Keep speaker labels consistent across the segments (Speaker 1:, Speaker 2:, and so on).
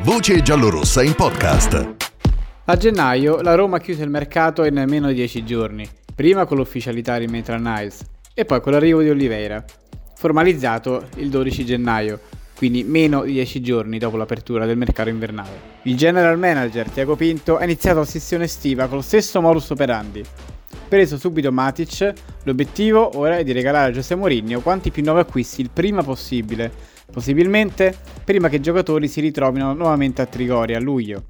Speaker 1: Voce giallorossa in podcast.
Speaker 2: A gennaio la Roma chiuse il mercato in meno di 10 giorni, prima con l'ufficialità di Maitland Niles e poi con l'arrivo di Oliveira, formalizzato il 12 gennaio, quindi meno di 10 giorni dopo l'apertura del mercato invernale. Il general manager Tiago Pinto ha iniziato la sessione estiva con lo stesso modus operandi. Preso subito Matic, l'obiettivo ora è di regalare a Giuseppe Mourinho quanti più nuovi acquisti il prima possibile, possibilmente prima che i giocatori si ritrovino nuovamente a Trigoria a luglio.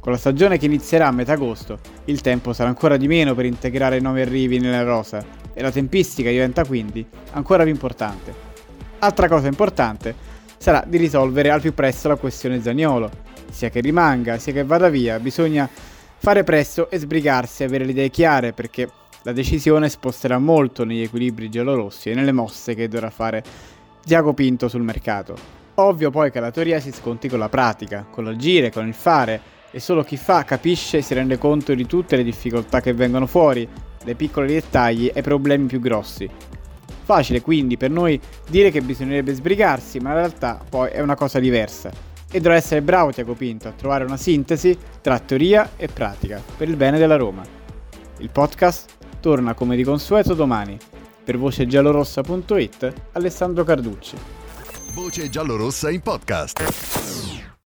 Speaker 2: Con la stagione che inizierà a metà agosto, il tempo sarà ancora di meno per integrare i nuovi arrivi nella rosa e la tempistica diventa quindi ancora più importante. Altra cosa importante sarà di risolvere al più presto la questione Zagnolo. Sia che rimanga, sia che vada via, bisogna fare presto e sbrigarsi e avere le idee chiare perché la decisione sposterà molto negli equilibri giallorossi e nelle mosse che dovrà fare Diago Pinto sul mercato. Ovvio poi che la teoria si sconti con la pratica, con l'agire, con il fare e solo chi fa capisce e si rende conto di tutte le difficoltà che vengono fuori, dai piccoli dettagli ai problemi più grossi. Facile quindi per noi dire che bisognerebbe sbrigarsi, ma in realtà poi è una cosa diversa e dovrà essere bravo Tiago Pinto a trovare una sintesi tra teoria e pratica per il bene della Roma. Il podcast torna come di consueto domani. Per vocegiallorossa.it Alessandro Carducci.
Speaker 1: Voce giallorossa in podcast.